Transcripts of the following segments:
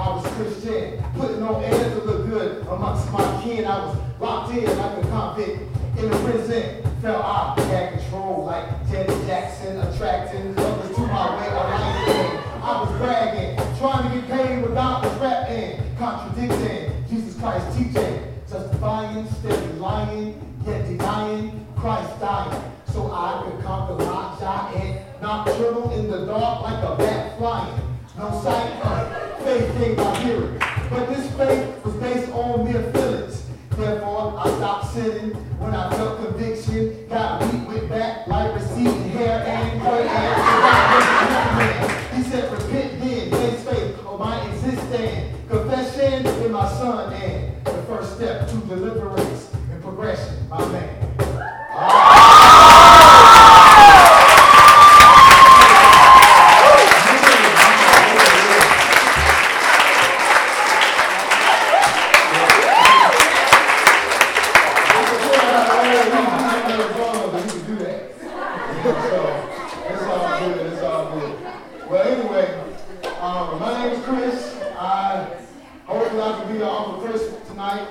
I was I can be your Uncle Chris tonight.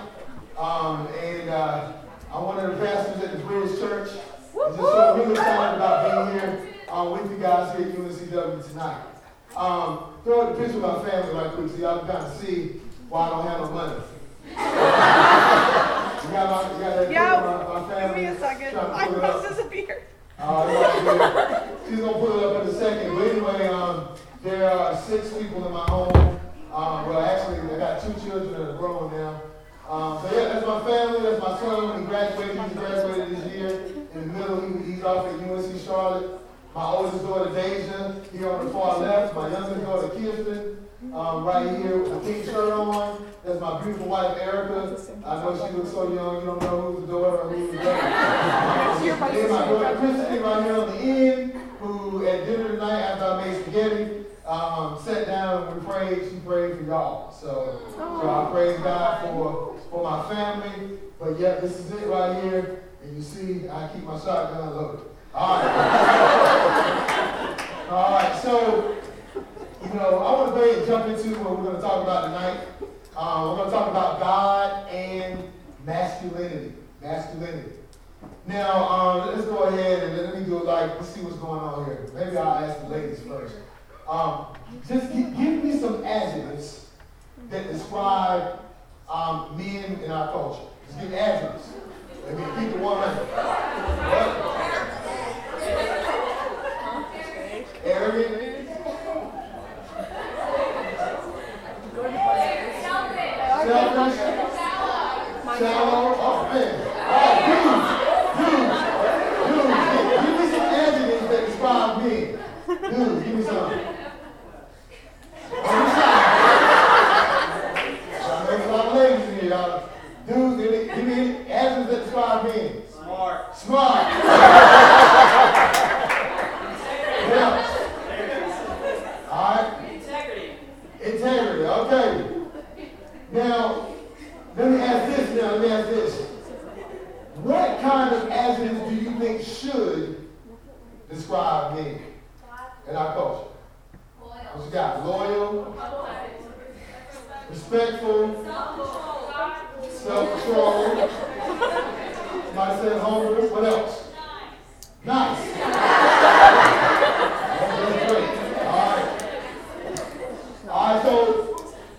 Um, and uh, I'm one of the pastors at the Bridge Church. I'm just so really excited about being here uh, with you guys here at UNCW tonight. Um, throw out the picture of my family right quick so y'all can kind of see why I don't have no money. you got my, you got Yeah, my, my family? Give me a second. I pull it up. must disappear. Uh, she's gonna put it up in a second. But anyway, um, there are six people in my home. Um, well, actually, I got two children that are grown now. Um, so yeah, that's my family. That's my son when he graduated. He graduated this year. In the middle, he, he's off at UNC Charlotte. My oldest daughter, Deja, here on the far left. My youngest daughter, Kirsten, um, right here with a pink shirt on. That's my beautiful wife, Erica. I know she looks so young. You don't know who's the daughter or who's the daughter. Then my daughter, Kristen, right here on the end, who at dinner tonight after I made spaghetti, um, sat down and we prayed. She prayed for y'all. So, so I praise God for, for my family. But yeah, this is it right here. And you see, I keep my shotgun loaded. All right. All right, so, you know, I want to go and jump into what we're going to talk about tonight. Uh, we're going to talk about God and masculinity. Masculinity. Now, um, let's go ahead and let me do it like, let's see what's going on here. Maybe I'll ask the ladies first. Um, just gi- give me some adjectives that describe um, men in our culture. Just give adjectives. Let me keep it 100. What? Arrogant. Selfish. Shallow. Oh, man. Oh, dudes. Dudes. Dudes. Give me some adjectives that describe men. Dudes, give me some. I'm shy. There's a lot of ladies in here, y'all. Dudes, give me, give me any adjectives that describe men. Smart. Smart. What else? All right. Integrity. Integrity, okay. Now, let me ask this now, let me ask this. What kind of adjectives do you think should describe men in our culture? What you got? Loyal, respectful, self-control, somebody said humble, what else? Nice. That's great. All right. All right, so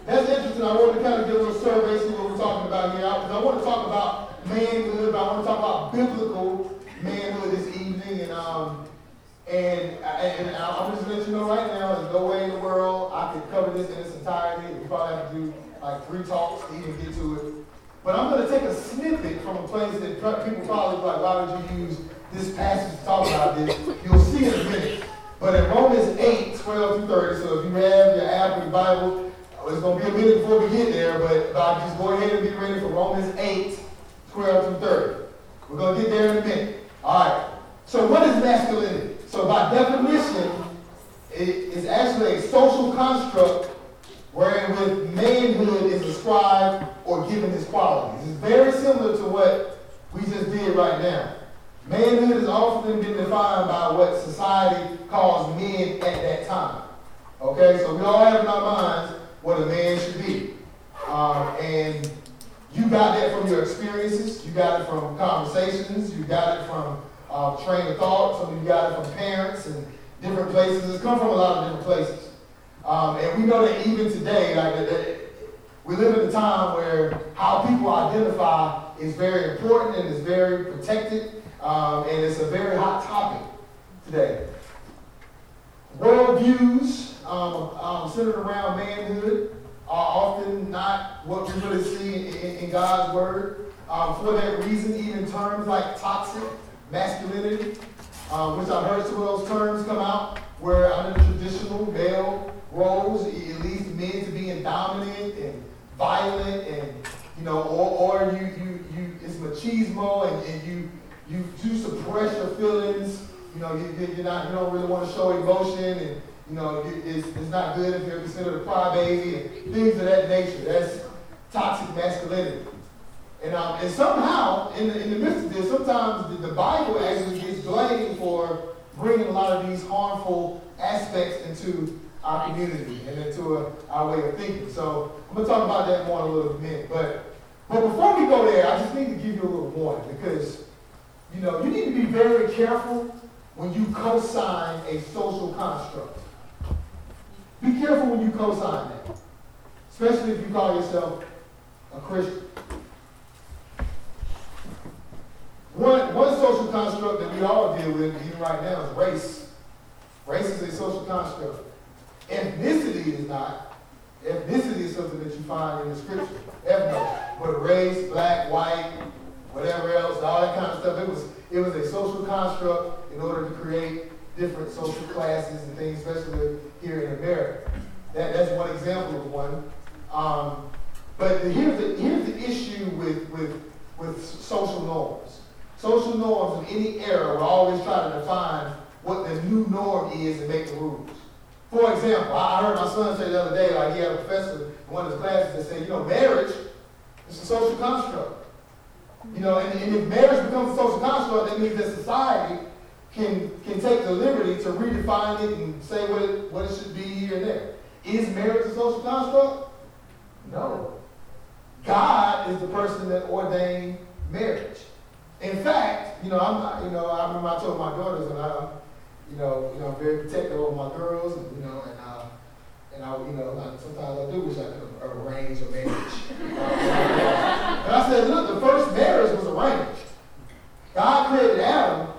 that's interesting. I want to kind of get a little survey, see what we're talking about here. Because I want to talk about manhood, but I want to talk about biblical manhood this evening. And um, and, and I'm just let you know right now, there's no way in the world I could cover this in its entirety. We probably have to do like three talks to even get to it. But I'm going to take a snippet from a place that pro- people probably be like, why would you use this passage to talk about this? You'll see in a minute. But in Romans 8, 12 through 30, so if you have your Bible, uh, it's going to be a minute before we get there, but I just go ahead and be ready for Romans 8, 12 through 30. We're going to get there in a minute. All right. So what is masculinity? So by definition, it is actually a social construct wherein with manhood is ascribed or given its qualities. It's very similar to what we just did right now. Manhood has often been defined by what society calls men at that time. Okay, so we all have in our minds what a man should be. Um, and you got that from your experiences, you got it from conversations, you got it from uh, train of thought, some of you got it from parents and different places. It's come from a lot of different places. Um, and we know that even today, like that, we live in a time where how people identify is very important and is very protected, um, and it's a very hot topic today. Worldviews um, um, centered around manhood are often not what we really see in, in God's Word. Um, for that reason, even terms like toxic masculinity, uh, which I've heard some of those terms come out, where under traditional male roles, it leads men to being dominant and violent, and you know, or, or you, you, you, it's machismo, and, and you, you do suppress your feelings. You know, you, you're not, you don't really want to show emotion, and you know, it's, it's not good if you're considered a crybaby and things of that nature. That's toxic masculinity. And, um, and somehow, in the, in the midst of this, sometimes the, the Bible actually gets blamed for bringing a lot of these harmful aspects into our community and into a, our way of thinking. So I'm going to talk about that more in a little bit. But, but before we go there, I just need to give you a little warning because, you know, you need to be very careful when you co-sign a social construct. Be careful when you co-sign that, especially if you call yourself a Christian. One, one social construct that we all deal with, even right now, is race. Race is a social construct. Ethnicity is not. Ethnicity is something that you find in the scripture. Ethno. But race, black, white, whatever else, all that kind of stuff. It was, it was a social construct in order to create different social classes and things, especially here in America. That, that's one example of one. Um, but the, here's, the, here's the issue with, with, with social norms. Social norms in any era will always try to define what the new norm is and make the rules. For example, I heard my son say the other day, like he had a professor in one of his classes that said, you know, marriage is a social construct. You know, and, and if marriage becomes a social construct, that means that society can, can take the liberty to redefine it and say what it, what it should be here and there. Is marriage a social construct? No. God is the person that ordained marriage. In fact, you know, I'm not, you know, I remember I told my daughters, and I, you know, you know, I'm very protective of my girls, and, you know, and uh, and I, you know, I, sometimes I do wish I could arrange a marriage. and I said, look, the first marriage was arranged. God created Adam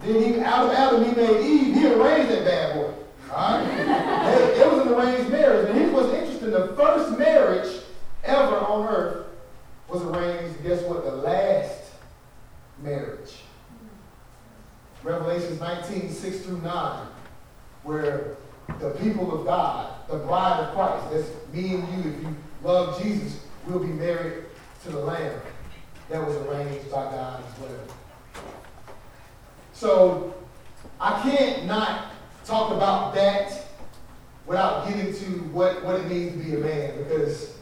then he, out of Adam, he made Eve. He arranged that bad boy. All right? it, was an arranged marriage. And here's what's interesting. The first marriage ever on earth was arranged, guess what? The last marriage. Revelations 19, 6 through 9, where the people of God, the bride of Christ, that's me and you, if you love Jesus, will be married to the Lamb. That was arranged by God as well. So I can't not talk about that without getting to what, what it means to be a man because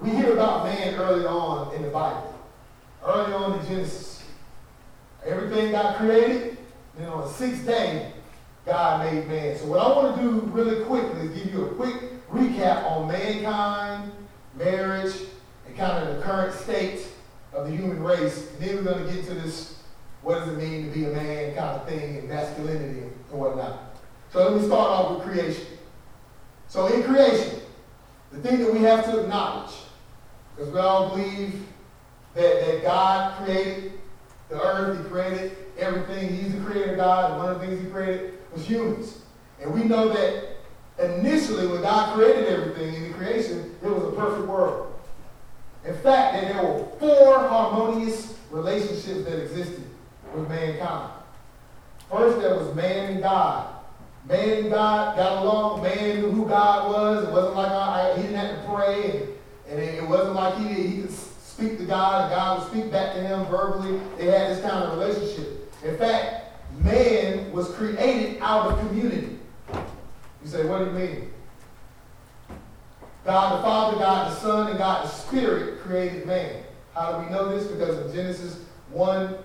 we hear about man early on in the Bible. Early on in Genesis. Everything got created, and on the sixth day, God made man. So what I want to do really quickly is give you a quick recap on mankind, marriage, and kind of the current state of the human race. And then we're going to get to this what does it mean to be a man kind of thing and masculinity and whatnot. So let me start off with creation. So in creation, the thing that we have to acknowledge, because we all believe that, that God created the earth, he created everything. He's the creator God, and one of the things he created was humans. And we know that initially when God created everything in the creation, it was a perfect world. In fact, that there were four harmonious relationships that existed with mankind. First, there was man and God. Man and God got along. Man knew who God was. It wasn't like uh, I, he didn't have to pray, and, and it, wasn't like he, he could speak to God and God would speak back to him verbally. They had this kind of relationship. In fact, man was created out of community. You say, what do you mean? God the Father, God the Son, and God the Spirit created man. How do we know this? Because of Genesis 1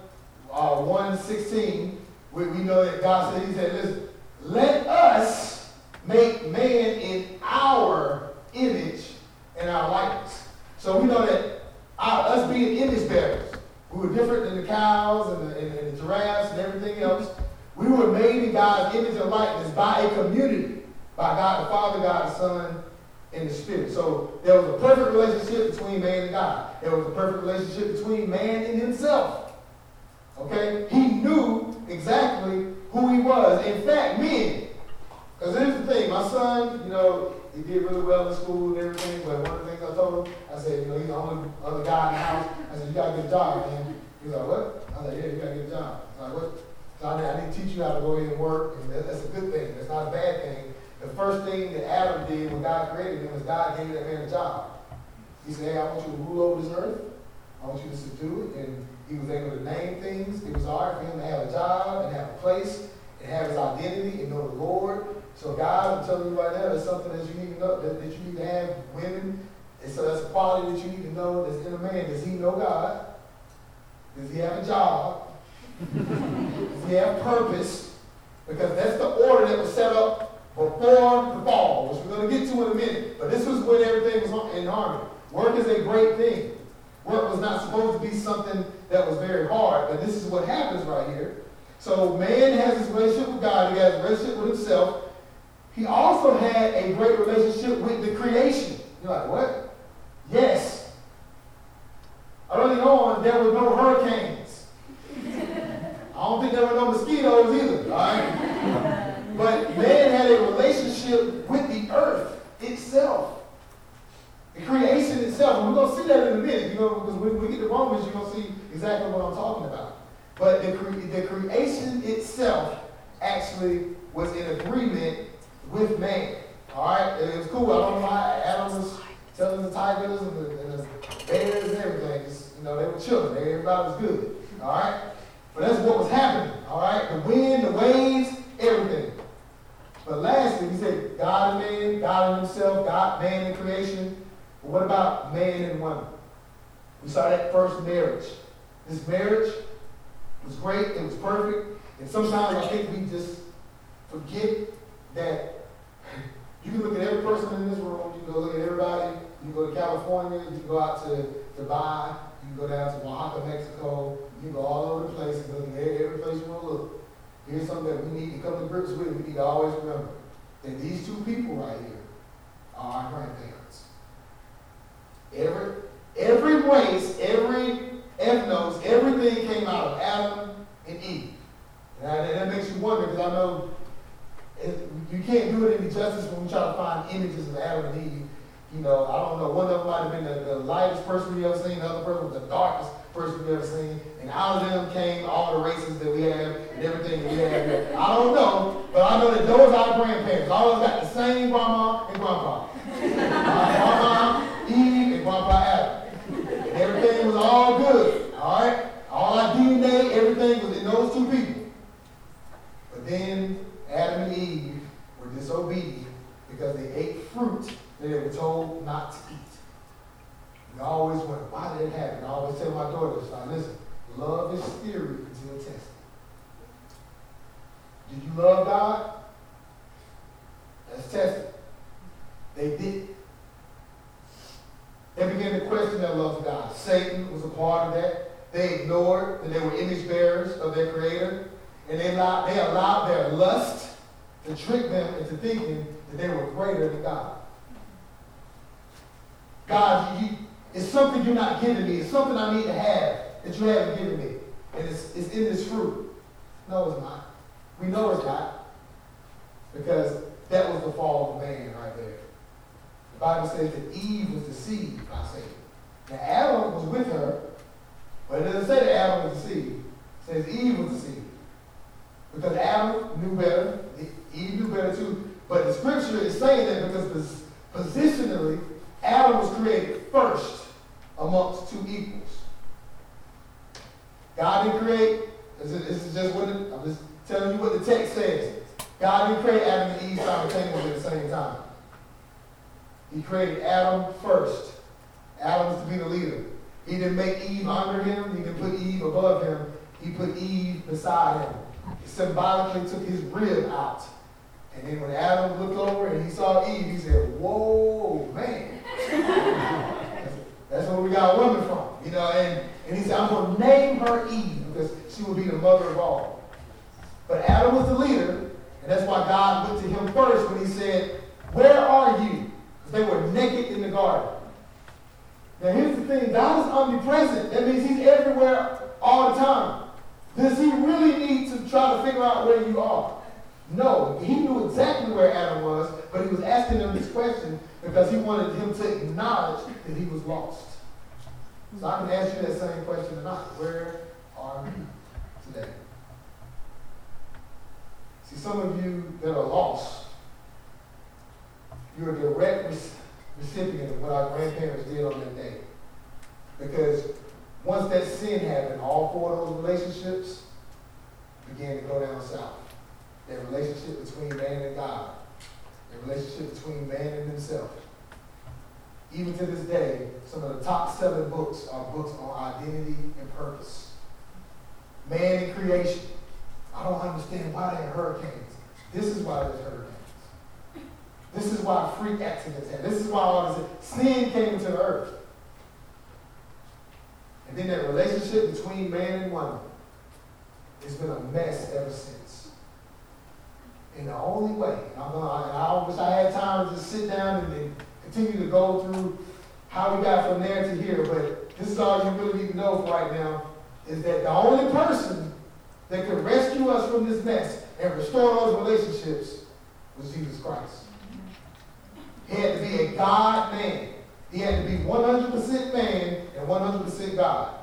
uh, 116, we, we know that God said, He said, listen, let us make man in our image and our likeness. So we know that our, us being image bearers, we were different than the cows and the, and, and the giraffes and everything else. We were made in God's image and likeness by a community, by God the Father, God the Son, and the Spirit. So there was a perfect relationship between man and God. There was a perfect relationship between man and himself. Okay? He knew exactly who he was. In fact, men, because here's the thing, my son, you know, he did really well in school and everything, but one of the things I told him, I said, you know, he's the only other guy in the house. I said, you got a good job, man. He's like, what? I said, yeah, you got a good job. He's like, what? So I, I need to teach you how to go ahead and work, and that, that's a good thing. That's not a bad thing. The first thing that Adam did when God created him was God gave that man a job. He said, hey, I want you to rule over this earth. I want you to subdue it. And he was able to name things. It was hard for him to have a job and have a place and have his identity and know the Lord. So God, I'm telling you right now, there's something that you need to know, that, that you need to have women. And so that's a quality that you need to know that's in a man. Does he know God? Does he have a job? Does he have purpose? Because that's the order that was set up before the fall, which we're going to get to in a minute. But this was when everything was in harmony. Work is a great thing. Work was not supposed to be something that was very hard, but this is what happens right here. So man has his relationship with God, he has a relationship with himself. He also had a great relationship with the creation. You're like, what? Yes. Early on, there were no hurricanes. I don't think there were no mosquitoes either, all right? But man had a relationship with the earth itself. The creation itself. And we're going to see that in a minute, you know, because when we get to Romans, you're going to see exactly what I'm talking about. But the, cre- the creation itself actually was in agreement with man. All right? It was cool. I don't know why Adam was telling the tigers and the, and the bears and everything. Just, you know, they were chilling. Everybody was good. All right? But that's what was happening. All right? The wind, the waves, everything. But lastly, he said God and man, God and himself, God, man and creation. But what about man and woman? We saw that first marriage. This marriage was great, it was perfect. And sometimes I think we just forget that you can look at every person in this room, you can go look at everybody, you can go to California, you can go out to Dubai, you can go down to Oaxaca, Mexico, you can go all over the place and look at every place you want to look. Here's something that we need to come to grips with. We need to always remember that these two people right here are our grandparents. Every, every race, every ethnos, everything came out of Adam and Eve. And that makes you wonder because I know you can't do it any justice when we try to find images of Adam and Eve. You know, I don't know, one of them might have been the, the lightest person you ever seen, the other person was the darkest person you ever seen. And out of them came all the races that we have and everything that we have. I don't know, but I know that those are our grandparents. All of us got the same grandma and grandpa. grandma Eve and grandpa Adam. And everything was all good. All right? All our DNA, everything was in those two people. But then Adam and Eve were disobedient because they ate fruit that they were told not to eat. I always wonder, why did it happen? I always tell my daughters, like, listen, love is theory until tested. Did you love God? Let's test. They did. They began to question their love for God. Satan was a part of that. They ignored that they were image bearers of their Creator. And they allowed, they allowed their lust to trick them into thinking that they were greater than God. God, you, it's something you're not giving me. It's something I need to have that you haven't given me. And it's, it's in this fruit. No, it's not. We know it's not. Because that was the fall of man right there. The Bible says that Eve was deceived by Satan. Now, Adam was with her, but it doesn't say that Adam was deceived. It says Eve was deceived. Because Adam knew better, Eve knew better too. But the scripture is saying that because positionally, Adam was created first amongst two equals. God didn't create, this is just what it, I'm just telling you what the text says. God didn't create Adam and Eve simultaneously at the same time. He created Adam first. Adam was to be the leader. He didn't make Eve under him. He didn't put Eve above him. he put Eve beside him. He symbolically took his rib out. And then when Adam looked over and he saw Eve, he said, Whoa, man. That's where we got women from. You know, and, and he said, I'm going to name her Eve because she will be the mother of all. But Adam was the leader, and that's why God went to him first when he said, Where are you? They were naked in the garden. Now here's the thing, God is omnipresent. That means he's everywhere all the time. Does he really need to try to figure out where you are? No, he knew exactly where Adam was, but he was asking him this question because he wanted him to acknowledge that he was lost. So I can ask you that same question tonight. Where are you today? See, some of you that are lost, you're a direct recipient of what our grandparents did on that day. Because once that sin happened, all four of those relationships began to go down south. That relationship between man and God, that relationship between man and himself. Even to this day, some of the top selling books are books on identity and purpose. Man and creation. I don't understand why there are hurricanes. This is why there's hurricanes. This is why freak accidents happen. This is why all this sin came into the earth. And then that relationship between man and woman has been a mess ever since. And the only way, I'm gonna, and I wish I had time to just sit down and, and continue to go through how we got from there to here, but this is all you really need to know for right now, is that the only person that could rescue us from this mess and restore those relationships was Jesus Christ. He had to be a God man. He had to be 100% man and 100% God.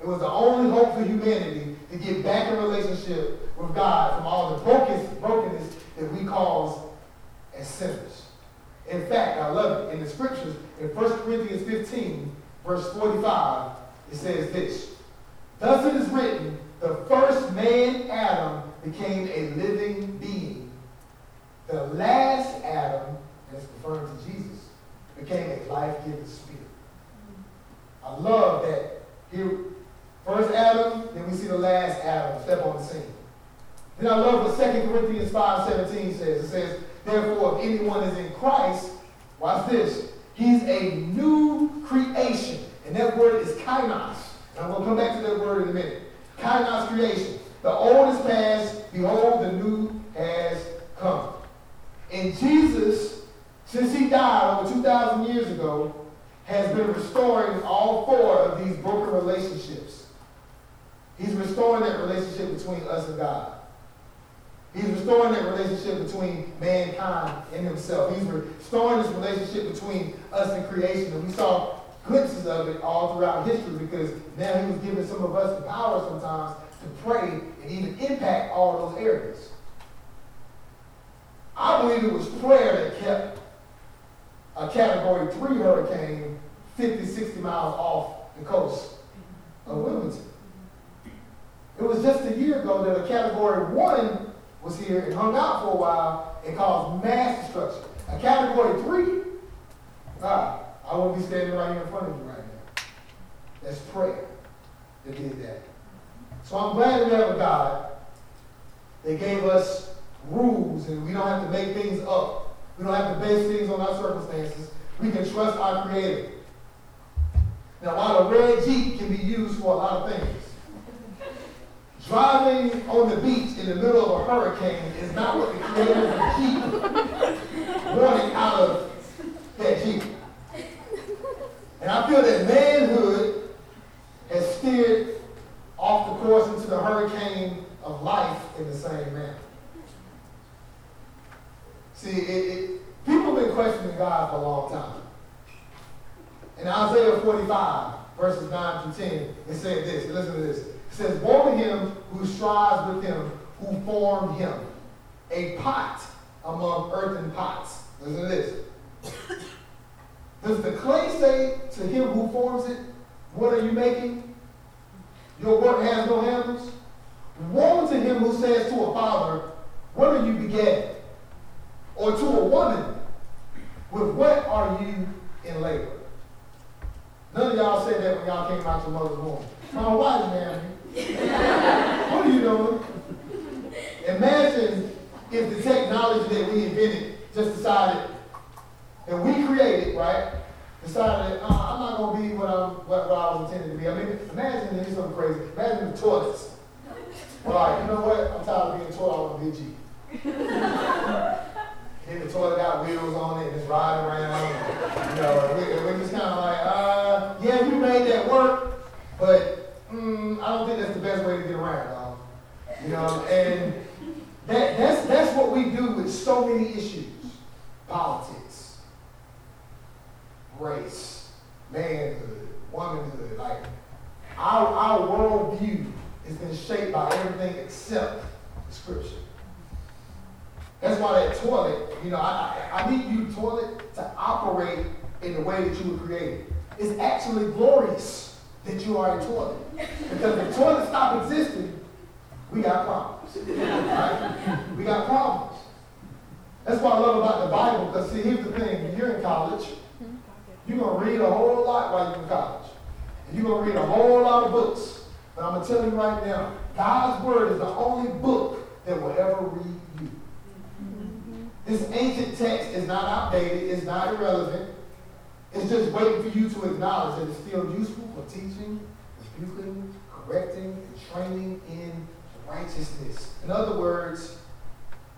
It was the only hope for humanity to get back in relationship with God from all the brokenness that we cause as sinners. In fact, I love it. In the scriptures, in 1 Corinthians 15, verse 45, it says this Thus it is written, the first man, Adam, became a living being. The last Adam, it's referring to Jesus, became a life-giving spirit. I love that here, first Adam, then we see the last Adam step on the scene. Then I love what 2 Corinthians 5.17 says. It says, Therefore, if anyone is in Christ, watch this, he's a new creation. And that word is kainos. And I'm going to come back to that word in a minute. Kainos creation. The old is past, behold, the new has come. And Jesus, since he died over 2,000 years ago, has been restoring all four of these broken relationships. He's restoring that relationship between us and God. He's restoring that relationship between mankind and himself. He's restoring this relationship between us and creation. And we saw glimpses of it all throughout history because now he was giving some of us the power sometimes to pray and even impact all those areas. I believe it was prayer that kept a category three hurricane 50, 60 miles off the coast of Wilmington. It was just a year ago that a category one was here and hung out for a while and caused mass destruction. A category three, ah, I won't be standing right here in front of you right now. That's prayer that did that. So I'm glad we have a God that gave us rules and we don't have to make things up. We don't have to base things on our circumstances. We can trust our Creator. Now, while a red Jeep can be used for a lot of things, driving on the beach in the middle of a hurricane is not what the Creator of the Jeep wanted out of that Jeep. And I feel that manhood has steered off the course into the hurricane of life in the same manner. See, it, it, people have been questioning God for a long time. In Isaiah 45, verses 9 through 10, it said this. Listen to this. It says, Woe to him who strives with him who formed him, a pot among earthen pots. Listen to this. Does the clay say to him who forms it, What are you making? Your work has no handles. Woe to him who says to a father, What are you begetting? or to a woman, with what are you in labor? None of y'all said that when y'all came out your mother's womb. My wife, man. what are you doing? Imagine if the technology that we invented just decided, and we created, right? Decided that uh, I'm not gonna be what I'm what, what, I was intended to be. I mean, imagine this something crazy. Imagine the toilets. All right, you know what? I'm tired of being told I want to be G. Then the toilet got wheels on it and it's riding around. And, you know, we, we're just kind of like, uh, yeah, you made that work, but mm, I don't think that's the best way to get around, dog. You know, and that, that's, that's what we do with so many issues. Politics, race, manhood, womanhood. Like, our, our worldview has been shaped by everything except the scripture. That's why that toilet, you know, I, I need you toilet to operate in the way that you were created. It's actually glorious that you are a toilet. Because if toilet stop existing, we got problems. Right? We got problems. That's what I love about the Bible, because see, here's the thing, when you're in college, you're going to read a whole lot while you're in college. And you're going to read a whole lot of books. But I'm going to tell you right now, God's Word is the only book that will ever read. This ancient text is not outdated, it's not irrelevant. It's just waiting for you to acknowledge that it's still useful for teaching, rebuking, correcting, and training in righteousness. In other words,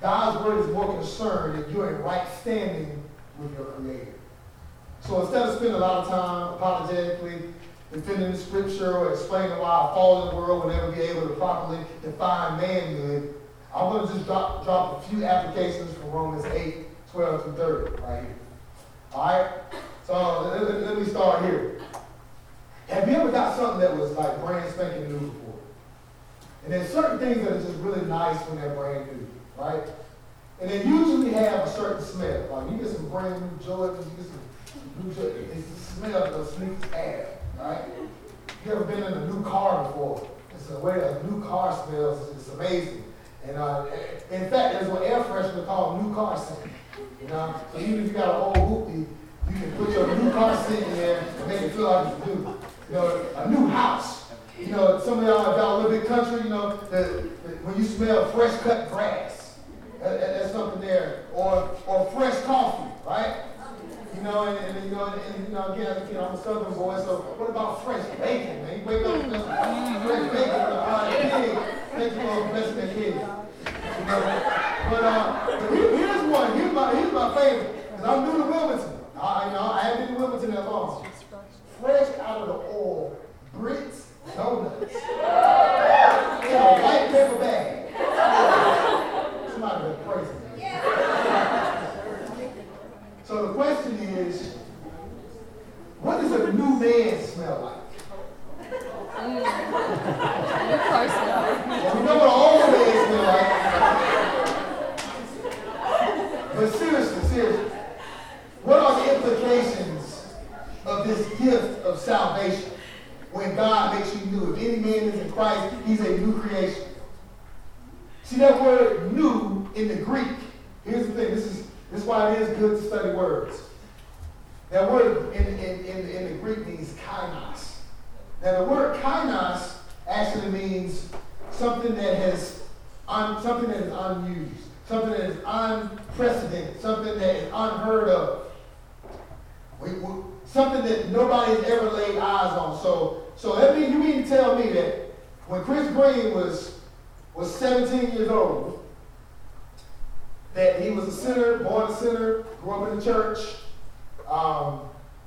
God's word is more concerned that you're in right standing with your Creator. So instead of spending a lot of time apologetically defending the scripture or explaining why a fallen world will never be able to properly define manhood, I'm going to just drop, drop a few applications from Romans 8, 12 through 30 right here. All right? So let, let, me start here. Have you ever got something that was like brand spanking new before? And there's certain things that are just really nice when they're brand new, right? And they usually have a certain smell. Like you get some brand new Jordans, you get some new Jordans. It's the smell that the sneakers have, right? You ever been in a new car before? It's the way a new car smells. It's amazing. And uh, in fact, there's an air freshener called new car scent. You know, so even if you got an old hoopty, you can put your new car scent in there and make it feel like it's new. You know, a new house. You know, some of y'all got a little bit country. You know, the, the, when you smell fresh cut grass, that, that, that's something there. Or or fresh coffee, right? You know, and, and you know, and, you know, again, you know, I'm a Southern boy, so what about fresh bacon, man? You wake up and fresh bacon, uh, pig. Thank you for blessing that kid. You know, but uh, here's one. Here's my here's my favorite. Cause I'm new to Wilmington. I, you know, I haven't been to Wilmington that long. Fresh out of the oil, Britt's donuts in a white paper bag. Somebody went crazy. So the question is, what does a new man smell like? Mm. New car smell. Well, we know what an old man smell like. But seriously, seriously, what are the implications of this gift of salvation when God makes you new? If any man is in Christ, he's a new creation. See that word new in the Greek, here's the thing, this is this is why it is good to study words. That word in, in, in, in the Greek means kainos. Now the word kainos actually means something that has un, something that is unused, something that is unprecedented, something that is unheard of. We, we, something that nobody has ever laid eyes on. So, so that means you mean to tell me that when Chris Green was was 17 years old, that he was a sinner, born a sinner, grew up in the church, um,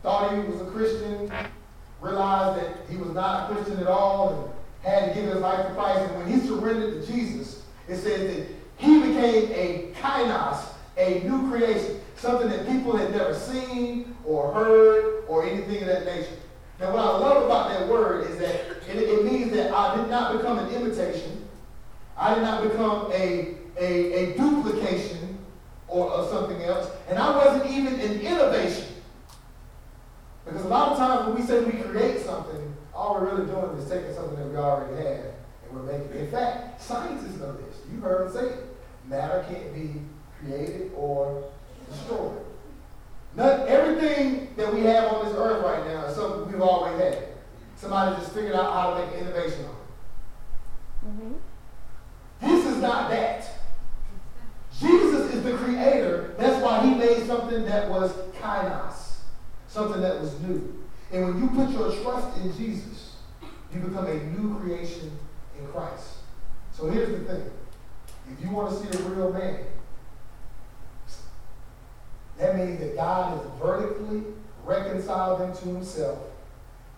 thought he was a Christian, realized that he was not a Christian at all, and had to give his life to Christ. And when he surrendered to Jesus, it says that he became a kainos, a new creation, something that people had never seen or heard or anything of that nature. Now, what I love about that word is that it, it means that I did not become an imitation. I did not become a, a, a duplication or of something else. And I wasn't even an innovation. Because a lot of times when we say we create something, all we're really doing is taking something that we already have and we're making it. In fact, scientists know this. You heard them say it. Matter can't be created or destroyed. Not everything that we have on this earth right now is something we've always had. Somebody just figured out how to make an innovation on it. Mm-hmm. This is not that. The creator, that's why he made something that was kainos, something that was new. And when you put your trust in Jesus, you become a new creation in Christ. So here's the thing. If you want to see a real man, that means that God has vertically reconciled them to himself.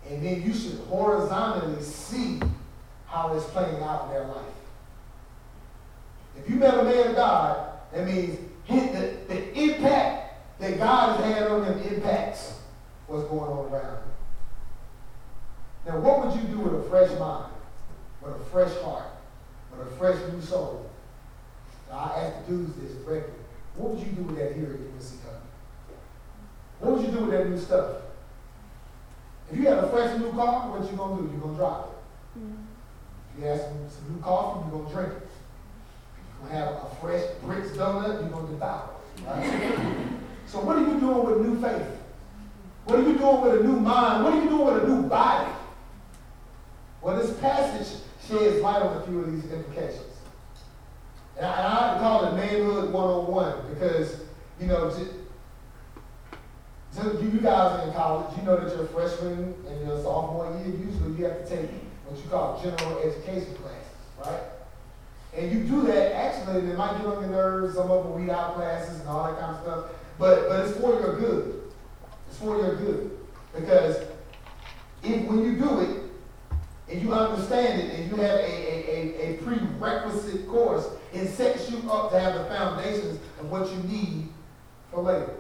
And then you should horizontally see how it's playing out in their life. If you met a man of God, that means the, the impact that God has had on them impacts what's going on around him. Now, what would you do with a fresh mind, with a fresh heart, with a fresh new soul? Now, I ask the dudes this directly. What would you do with that here at UNC Company? What would you do with that new stuff? If you had a fresh new car, what you gonna do? You gonna drive it. Mm-hmm. If you have some, some new coffee, you gonna drink it. You have a fresh Britt's donut, you gonna devour it. Right? so what are you doing with new faith? What are you doing with a new mind? What are you doing with a new body? Well, this passage sheds light on a few of these implications. And I, and I call it manhood 101 because, you know, you guys are in college, you know that you're freshman and your sophomore year, usually you have to take what you call general education classes, right? And you do that, actually, it might get on your nerves, some of them weed out classes and all that kind of stuff, but, but it's for your good. It's for your good. Because if when you do it, and you understand it, and you have a, a, a, a prerequisite course, it sets you up to have the foundations of what you need for later.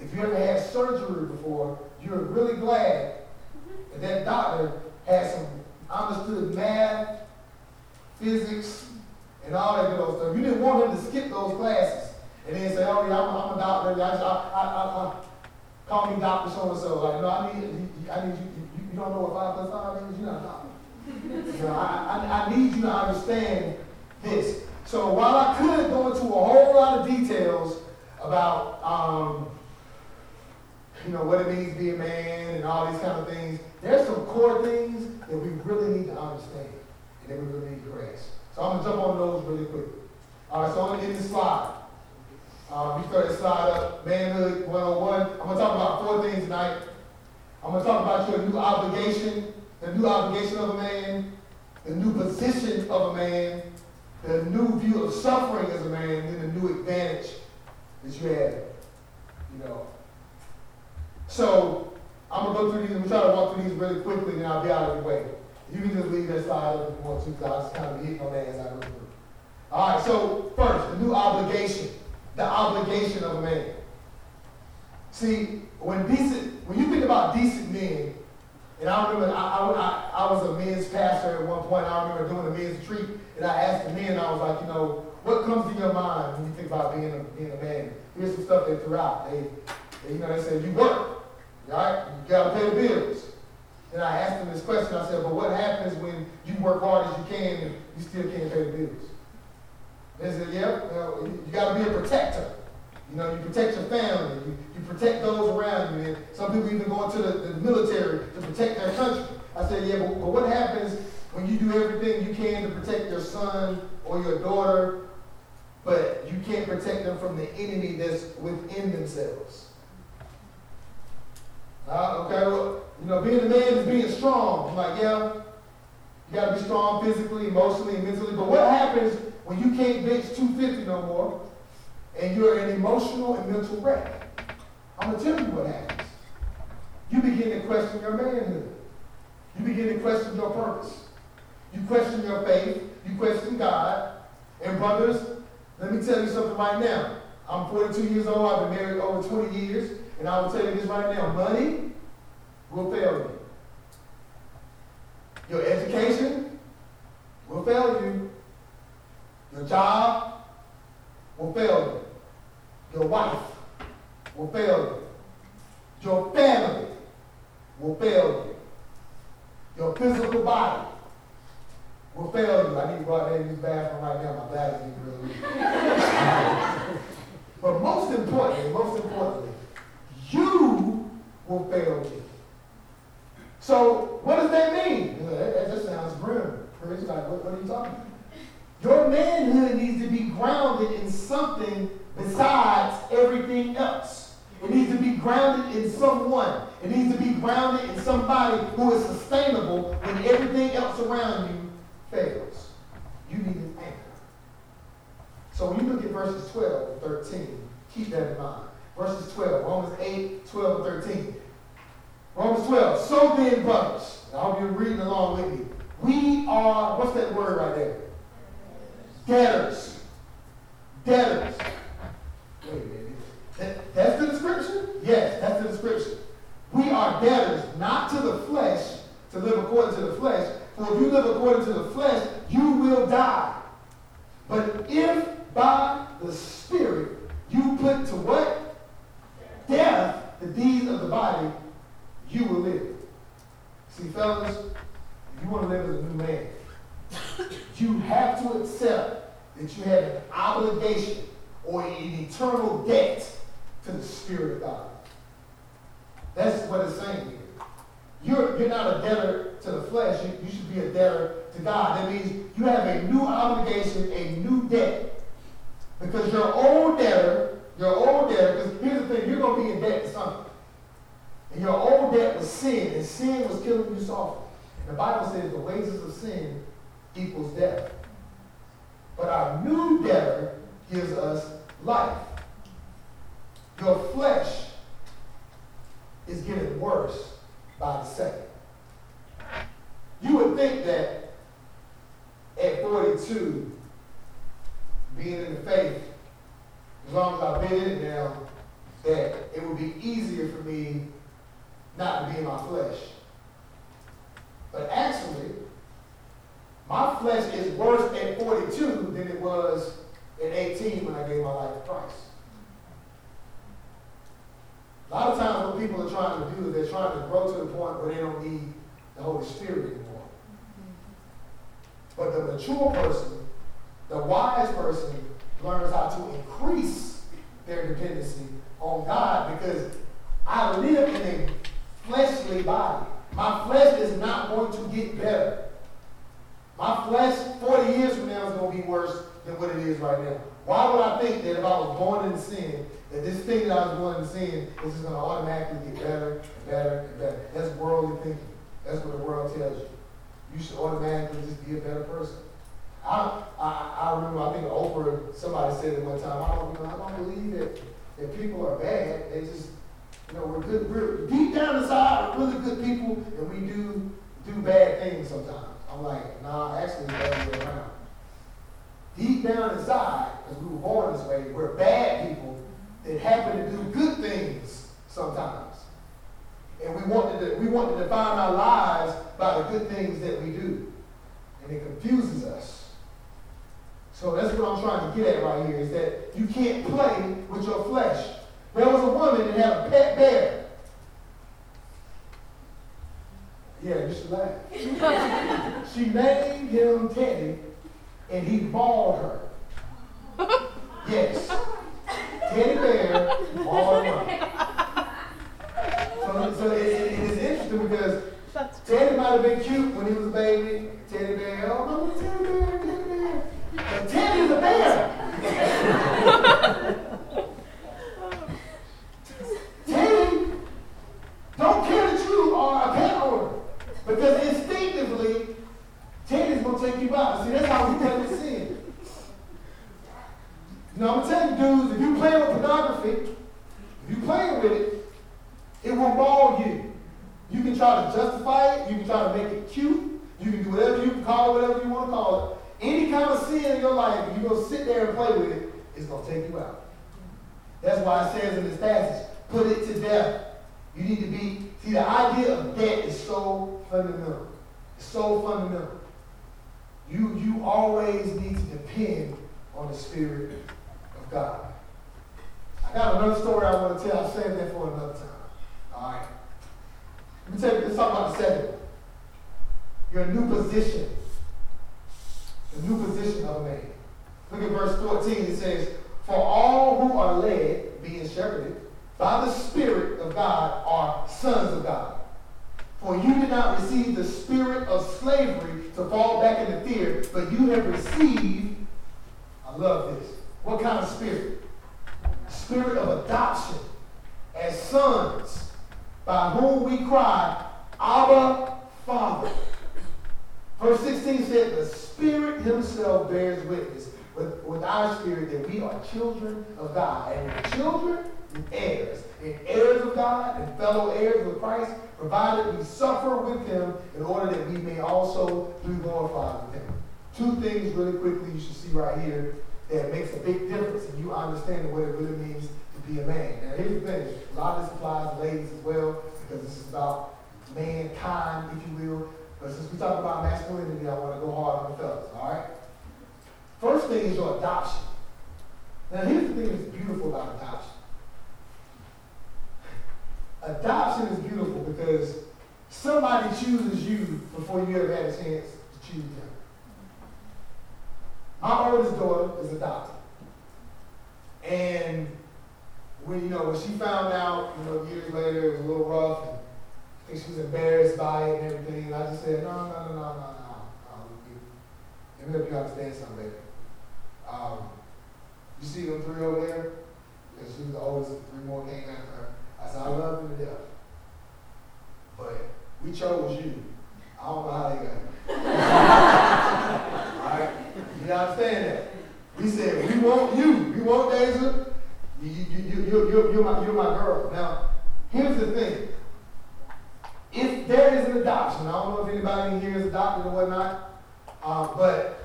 If you ever had surgery before, you're really glad that that doctor had some understood math, physics, and all that good old stuff. You didn't want him to skip those classes and then say, oh, yeah, I'm, I'm a doctor. I, I, I, I, call me Dr. So-and-so. Like, no, I need, I need you, you, you don't know what 5 plus 5 is? You're not a doctor. you know, I, I, I need you to understand this. So while I could go into a whole lot of details about um, you know, what it means to be a man and all these kind of things. There's some core things that we really need to understand and that we really need to grasp. So I'm going to jump on those really quickly. All right, so I'm going to get this slide. Um, we start slide up, Manhood 101. I'm going to talk about four things tonight. I'm going to talk about your new obligation, the new obligation of a man, the new position of a man, the new view of suffering as a man, and the new advantage that you have, you know, so I'm gonna go through these. I'm gonna try to walk through these really quickly, and I'll be out of your way. You can just leave that slide up if you want to, because I'll just kind of hitting on that as I go through. All right. So first, the new obligation, the obligation of a man. See, when decent, when you think about decent men, and I remember I, I, I, was a men's pastor at one point. I remember doing a men's retreat, and I asked the men, I was like, you know, what comes to your mind when you think about being a, being a man? Here's some stuff they threw out. They, they you know, they said, you work. Right? You got to pay the bills. And I asked him this question. I said, but what happens when you work hard as you can and you still can't pay the bills? They said, yeah, well, you got to be a protector. You know, you protect your family. You, you protect those around you. And some people even go into the, the military to protect their country. I said, yeah, but, but what happens when you do everything you can to protect your son or your daughter, but you can't protect them from the enemy that's within themselves? Uh, okay, well, you know, being a man is being strong. Like, yeah, you got to be strong physically, emotionally, mentally. But what happens when you can't bench 250 no more and you're an emotional and mental wreck? I'm going to tell you what happens. You begin to question your manhood. You begin to question your purpose. You question your faith. You question God. And brothers, let me tell you something right now. I'm 42 years old. I've been married over 20 years. And I will tell you this right now money will fail you. Your education will fail you. Your job will fail you. Your wife will fail you. Your family will fail you. Your physical body will fail you. I need to go out there and use the bathroom right now. My bladder's getting really but most importantly, most importantly, you will fail me. So what does that mean? That, that just sounds grim. Praise God. What, what are you talking about? Your manhood needs to be grounded grounded in something besides everything else. It needs to be grounded in someone. It needs to be grounded in somebody who is sustainable when everything else around you fails. You need an anchor. So when you look at verses 12 and 13, keep that in mind. Verses 12, Romans 8, 12, and 13. Romans 12. So then, brothers, I'll you're reading along with you. We are, what's that word right there? Debtors. Debtors. Wait a minute. That, that's the description? Yes, that's the description. We are debtors, not to the flesh, to live according to the flesh. For if you live according to the flesh, you will die. But if by the Spirit you put to what? Death, the deeds of the body, you will live. See, fellas, if you want to live as a new man, you have to accept that you have an obligation or an eternal debt to the Spirit of God. That's what it's saying here. You're, you're not a debtor to the flesh. You, you should be a debtor to God. That means you have a new obligation, a new debt. Because your old debtor, your old debtor, because here's the thing, you're going to be in debt to something. And your old debt was sin, and sin was killing you softly. The Bible says the wages of sin equals death. But our new debtor gives us life. Your flesh is getting worse by the second. You would think that at 42, being in the faith, as long as I've been in it now, that it would be easier for me not to be in my flesh. But actually, my flesh is worse at 42 than it was at 18 when I gave my life to Christ. A lot of times what people are trying to do is they're trying to grow to the point where they don't need the Holy Spirit anymore. But the mature person, the wise person, learns how to increase their dependency on God because I live in a fleshly body. My flesh is not going to get better. My flesh, 40 years from now, is going to be worse than what it is right now. Why would I think that if I was born in sin, that this thing that I was born in sin is just going to automatically get better and better and better? That's worldly thinking. That's what the world tells you. You should automatically just be a better person. I, I, I remember, I think Oprah, somebody said it one time, I don't, you know, I don't believe that, that people are bad. They just, you know, we're good, we're deep down inside, we're really good people, and we do do bad things sometimes. I'm like, nah, actually, the other way around. Deep down inside, because we were born this way, we're bad people that happen to do good things sometimes. And we want to, we want to define our lives by the good things that we do. And it confuses us. So that's what I'm trying to get at right here is that you can't play with your flesh. There was a woman that had a pet bear. Yeah, you should laugh. she named him Teddy, and he bawled her. Yes. Teddy Bear mauled her. So, so it, it is interesting because Teddy might have been cute when he was a baby. Teddy Bear, oh, no, Teddy Bear, Teddy Bear. But Teddy's a bear. Teddy, don't care that you are a pet owner. Because instinctively, Teddy's going to take you out. See, that's how we deal with sin. Now, I'm to tell you, dudes, if you play with pornography, if you playing with it, it will maul you. You can try to justify it. You can try to make it cute. You can do whatever you can call it, whatever you want to call it. Any kind of sin in your life, if you go sit there and play with it, it's going to take you out. That's why it says in this passage, put it to death. You need to be, see, the idea of debt is so fundamental. It's so fundamental. You, you always need to depend on the Spirit God. I got another story I want to tell. I'll save that for another time. All right. Let me tell you, let's talk about the second one. Your new position. The new position of a man. Look at verse 14. It says, For all who are led, being shepherded, by the Spirit of God are sons of God. For you did not receive the spirit of slavery to fall back into fear, but you have received, I love this. What kind of spirit? Spirit of adoption as sons, by whom we cry, Abba, Father. Verse 16 said, The Spirit Himself bears witness with, with our spirit that we are children of God. And children and heirs, and heirs of God and fellow heirs with Christ, provided we suffer with Him in order that we may also be glorified with Him. Two things really quickly you should see right here that makes a big difference in you understanding what it really means to be a man. Now here's the thing, a lot of this applies to ladies as well, because this is about mankind, if you will. But since we talk about masculinity, I want to go hard on the fellas, all right? First thing is your adoption. Now, here's the thing that's beautiful about adoption. Adoption is beautiful because somebody chooses you before you ever had a chance to choose them. My oldest daughter is adopted. And when, you know, when she found out, you know, years later, it was a little rough, and I think she was embarrassed by it and everything, and I just said, no, no, no, no, no, no. Um, let me help you understand something, baby. Um, you see them three over there? Because she was the oldest, three more came after her. I said, I love you to death. But we chose you. I don't know how they got it. All right? You understand that? He said, we want you. We want Deja. You, you, you, you, you, you're, my, you're my girl. Now, here's the thing. If there is an adoption, I don't know if anybody in here is adopted or whatnot, uh, but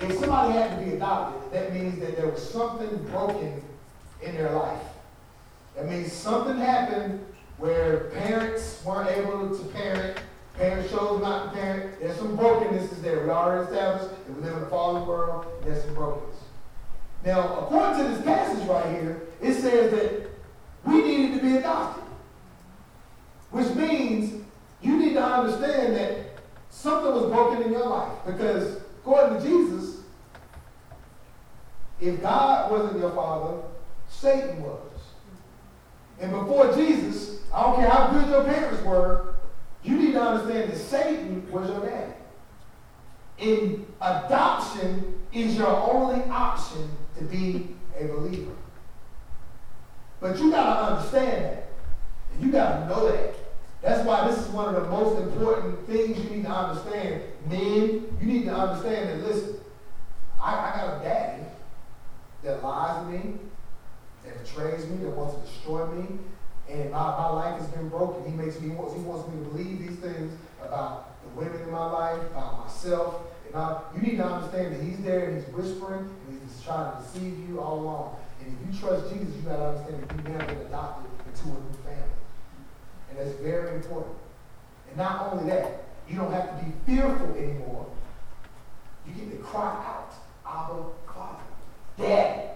if somebody had to be adopted, that means that there was something broken in their life. That means something happened where parents weren't able to parent, parents chose not to parent. There's some brokenness there. We already established that we live in a fallen world, there's some brokenness. Now, according to this passage right here, it says that we needed to be adopted. Which means you need to understand that something was broken in your life. Because according to Jesus, if God wasn't your father, Satan was. And before Jesus, I don't care how good your parents were, you need to understand that Satan was your daddy. In adoption is your only option to be a believer. But you got to understand that. And you got to know that. That's why this is one of the most important things you need to understand. Men, you need to understand that, listen, I, I got a daddy that lies to me, that betrays me, that wants to destroy me, and my, my life has been broken. He makes me he wants, he wants me to believe these things about the women in my life, about myself. And I, you need to understand that he's there and he's whispering and he's trying to deceive you all along. And if you trust Jesus, you got to understand that you've now been adopted into a new family. And that's very important. And not only that, you don't have to be fearful anymore. You get to cry out, Abba, Father, Dad.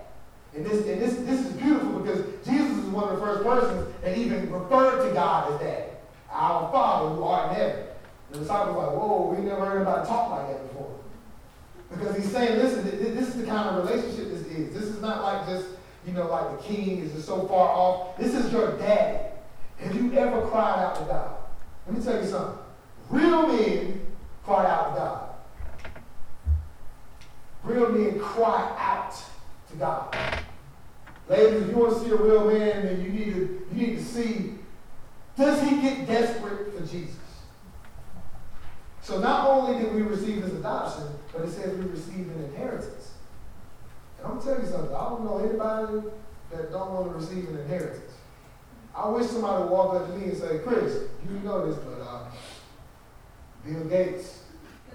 And this, and this, this is beautiful because Jesus is one of the first persons that even referred to God as Dad. Our Father who art in heaven. The disciples were like, whoa, we never heard anybody talk like that before. Because he's saying, listen, this is the kind of relationship this is. This is not like just, you know, like the king is just so far off. This is your daddy. Have you ever cried out to God? Let me tell you something. Real men cry out to God. Real men cry out to God. Ladies, if you want to see a real man, then you need to, you need to see, does he get desperate for Jesus? So not only did we receive his adoption, but it says we received an inheritance. And I'm going to tell you something. I don't know anybody that don't want to receive an inheritance. I wish somebody would walk up to me and say, Chris, you know this, but uh, Bill Gates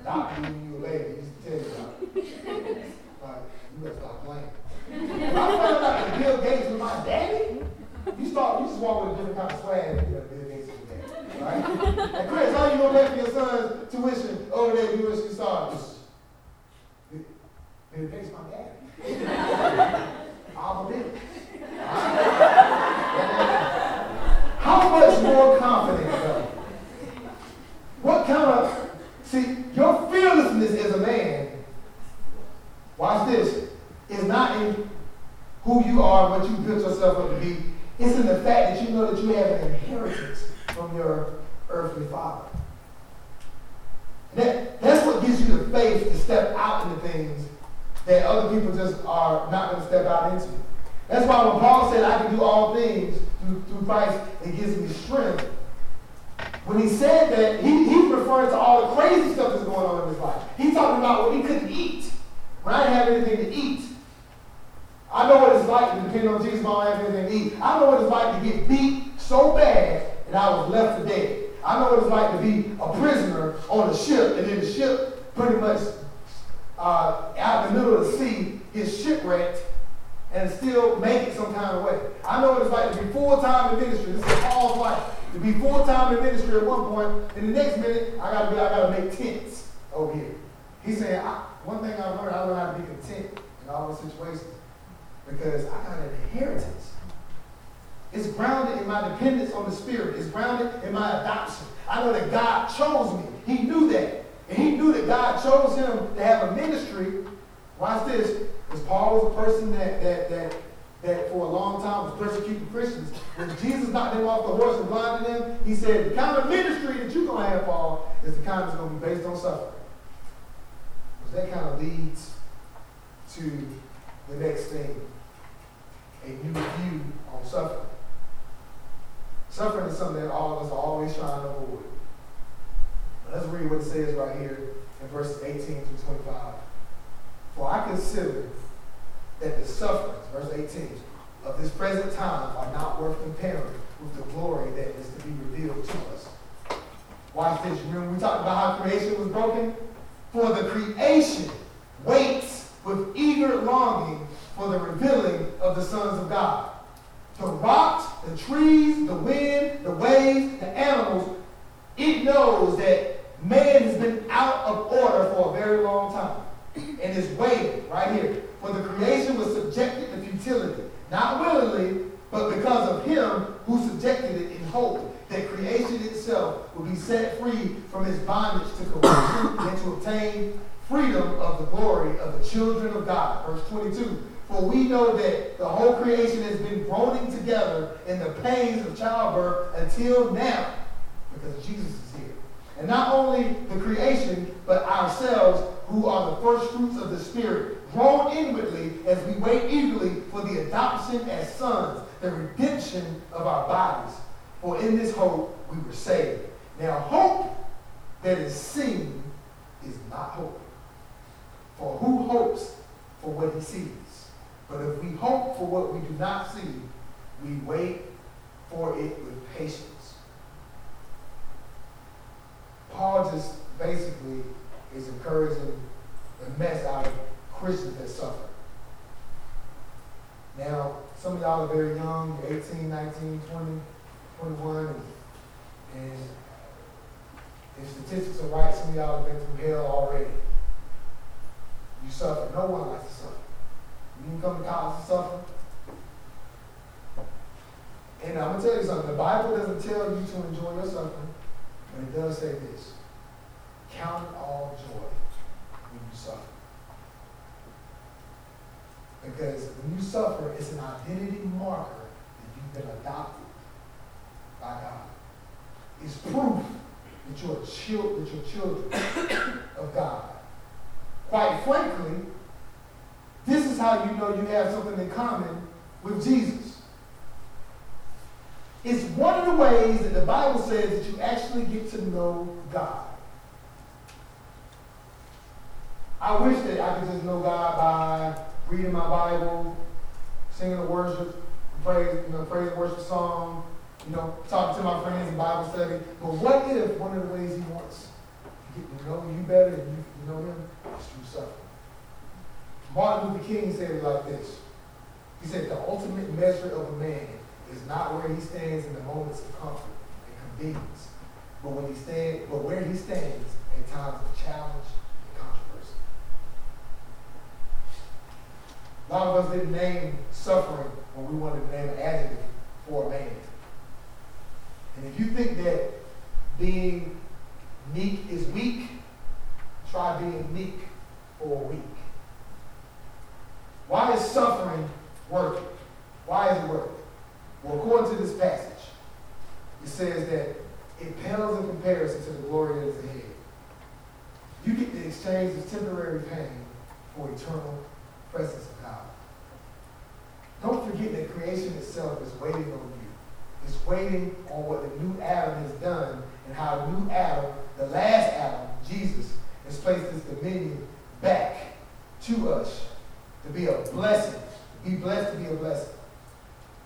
adopted you when you lady. He used to tell you about it. Like, you better stop playing. If I found out that Bill Gates was my daddy, you start, you just walk with a different kind of swag and you Gates is your daddy. Right? and Chris, how you gonna pay for your son's tuition over there at USC Stars? Bill Gates my daddy. I'm a Bill. How much more confident, though? What kind of, see, your fearlessness as a man, watch this, is not in who you are, what you built yourself up to be. It's in the fact that you know that you have an inheritance from your earthly father. That, that's what gives you the faith to step out into things that other people just are not going to step out into. That's why when Paul said, I can do all things through, through Christ, it gives me strength. When he said that, he, he's referring to all the crazy stuff that's going on in his life. He's talking about when he couldn't eat, when I didn't have anything to eat. I know what it's like to depend on Jesus I don't. I know what it's like to get beat so bad that I was left for dead. I know what it's like to be a prisoner on a ship, and then the ship pretty much uh, out in the middle of the sea is shipwrecked and still make it some kind of way. I know what it's like to be full-time in ministry. This is Paul's life. To be full-time in ministry at one point, and the next minute, I gotta be, I gotta make tents over here. He's saying, one thing I've learned, I learned how to be content in all the situations because I got an inheritance. It's grounded in my dependence on the Spirit. It's grounded in my adoption. I know that God chose me. He knew that. And he knew that God chose him to have a ministry. Watch this. Because Paul was a person that, that, that, that for a long time was persecuting Christians. When Jesus knocked him off the horse and blinded him, he said, the kind of ministry that you're going to have, Paul, is the kind that's going to be based on suffering. Because that kind of leads to the next thing, a new view on suffering. Suffering is something that all of us are always trying to avoid. Let's read what it says right here in verses 18 through 25. For I consider that the sufferings, verse 18, of this present time are not worth comparing with the glory that is to be revealed to us. Watch this. Remember we talked about how creation was broken? For the creation waits with eager longing for the revealing of the sons of God. The rocks, the trees, the wind, the waves, the animals, it knows that man has been out of order for a very long time and is waiting right here. For the creation was subjected to futility, not willingly, but because of him who subjected it in hope that creation itself will be set free from its bondage to corruption and to obtain freedom of the glory of the children of God. Verse 22. For we know that the whole creation has been groaning together in the pains of childbirth until now, because Jesus is here. And not only the creation, but ourselves, who are the first fruits of the Spirit, groan inwardly as we wait eagerly for the adoption as sons, the redemption of our bodies. For in this hope we were saved. Now, hope that is seen is not hope. For who hopes for what he sees? But if we hope for what we do not see, we wait for it with patience. Paul just basically is encouraging the mess out of Christians that suffer. Now, some of y'all are very young, 18, 19, 20, 21, and, and if statistics are right, some of y'all have been through hell already. You suffer. No one likes to suffer. You can come to college to suffer. And I'm going to tell you something. The Bible doesn't tell you to enjoy your suffering, but it does say this. Count all joy when you suffer. Because when you suffer, it's an identity marker that you've been adopted by God. It's proof that you're, chil- that you're children of God. Quite frankly, this is how you know you have something in common with Jesus. It's one of the ways that the Bible says that you actually get to know God. I wish that I could just know God by reading my Bible, singing a worship, praise, you know, praise and worship song, you know, talking to my friends in Bible study. But what if one of the ways He wants to get to know you better and you know Him is through suffering? Martin Luther King said it like this. He said, the ultimate measure of a man is not where he stands in the moments of comfort and convenience, but when he stand, but where he stands in times of challenge and controversy. A lot of us didn't name suffering when we wanted to name an adjective for a man. And if you think that being meek is weak, try being meek for a week. Why is suffering worth it? Why is it worth it? Well, according to this passage, it says that it pales in comparison to the glory that is ahead. You get to exchange this temporary pain for eternal presence of God. Don't forget that creation itself is waiting on you. It's waiting on what the new Adam has done and how the new Adam, the last Adam, Jesus, has placed this dominion back to us to be a blessing. Be blessed to be a blessing.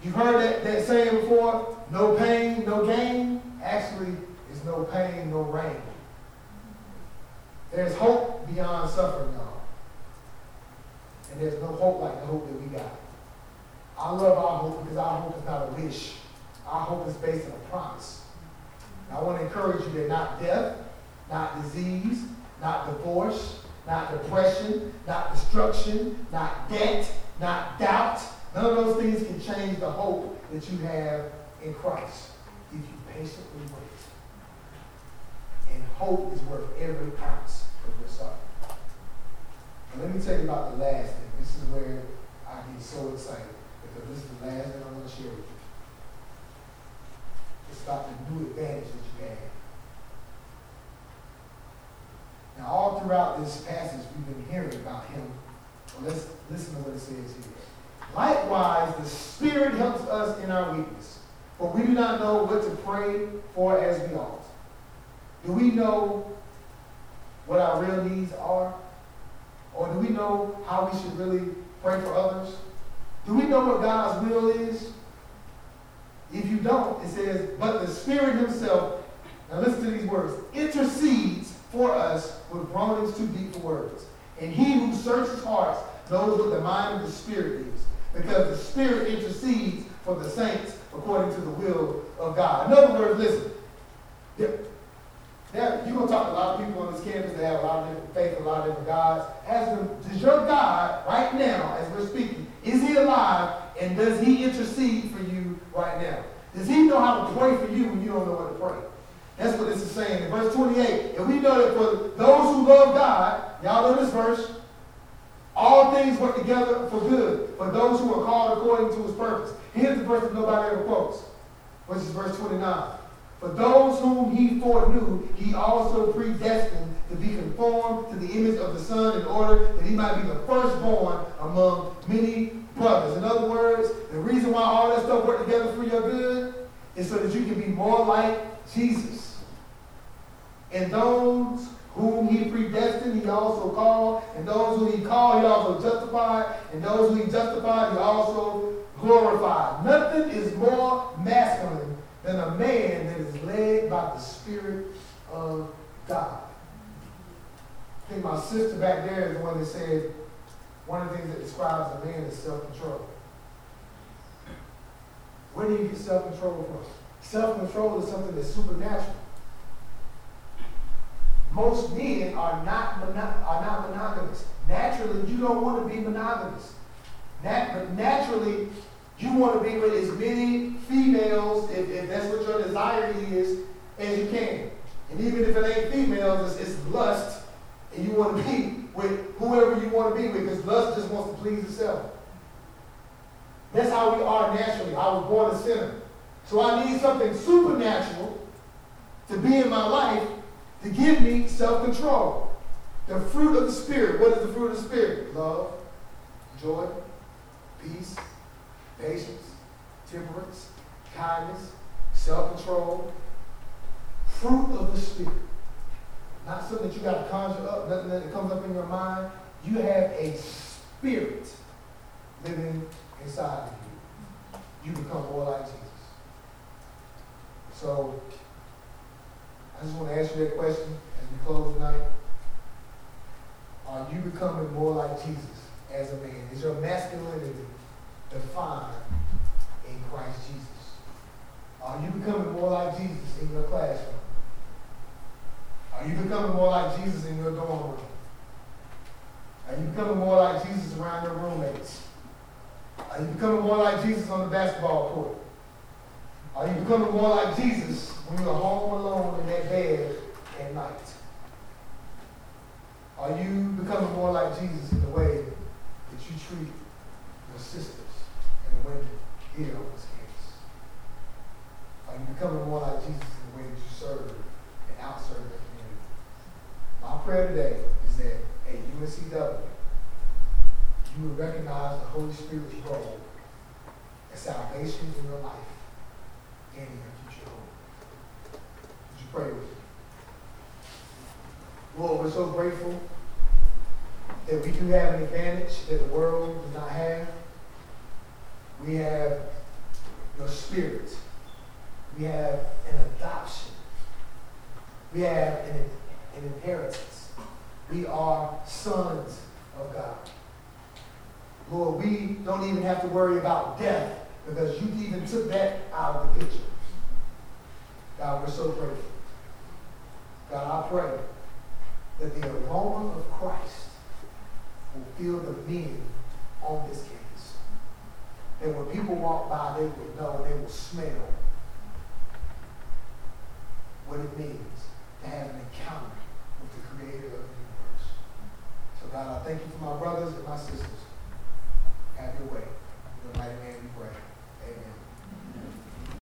You've heard that, that saying before, no pain, no gain. Actually, it's no pain, no rain. There's hope beyond suffering, y'all. And there's no hope like the hope that we got. I love our hope because our hope is not a wish. Our hope is based on a promise. And I want to encourage you that not death, not disease, not divorce, not depression, not destruction, not debt, not doubt. None of those things can change the hope that you have in Christ if you patiently wait. And hope is worth every ounce of your suffering. And let me tell you about the last thing. This is where I get so excited because this is the last thing I want to share with you. It's about the new advantage that you have. Now, all throughout this passage, we've been hearing about him. Well, let's listen to what it says here. Likewise, the Spirit helps us in our weakness, for we do not know what to pray for as we ought. Do we know what our real needs are? Or do we know how we should really pray for others? Do we know what God's will is? If you don't, it says, but the Spirit Himself, now listen to these words, intercedes for us with groanings too deep for words. And He who searches hearts knows what the mind of the Spirit is, because the Spirit intercedes for the saints according to the will of God. In other words, listen, there, you're going to talk to a lot of people on this campus that have a lot of different faith, a lot of different gods. Does your God, right now, as we're speaking, is he alive and does he intercede for you right now? Does he know how to pray for you when you don't know what to pray? That's what this is saying. In verse 28, and we know that for those who love God, y'all know this verse, all things work together for good for those who are called according to his purpose. Here's the verse that nobody ever quotes, which is verse 29. For those whom he foreknew, he also predestined to be conformed to the image of the Son in order that he might be the firstborn among many brothers. In other words, the reason why all that stuff worked together for your good is so that you can be more like Jesus. And those whom he predestined, he also called. And those whom he called, he also justified. And those whom he justified, he also glorified. Nothing is more masculine than a man that is led by the Spirit of God. I think my sister back there is the one that said one of the things that describes a man is self-control. Where do you get self-control from? Self-control is something that's supernatural. Most men are not, are not monogamous. Naturally, you don't want to be monogamous. Nat- but naturally, you want to be with as many females, if, if that's what your desire is, as you can. And even if it ain't females, it's, it's lust, and you want to be with whoever you want to be with, because lust just wants to please itself. That's how we are naturally. I was born a sinner. So I need something supernatural to be in my life to give me self-control. The fruit of the Spirit. What is the fruit of the Spirit? Love, joy, peace, patience, temperance, kindness, self-control, fruit of the Spirit. Not something that you got to conjure up, nothing that comes up in your mind. You have a spirit living inside of you. You become more like Jesus. So, I just want to ask you that question as we close tonight. Are you becoming more like Jesus as a man? Is your masculinity defined in Christ Jesus? Are you becoming more like Jesus in your classroom? Are you becoming more like Jesus in your dorm room? Are you becoming more like Jesus around your roommates? Are you becoming more like Jesus on the basketball court? Are you becoming more like Jesus when you're home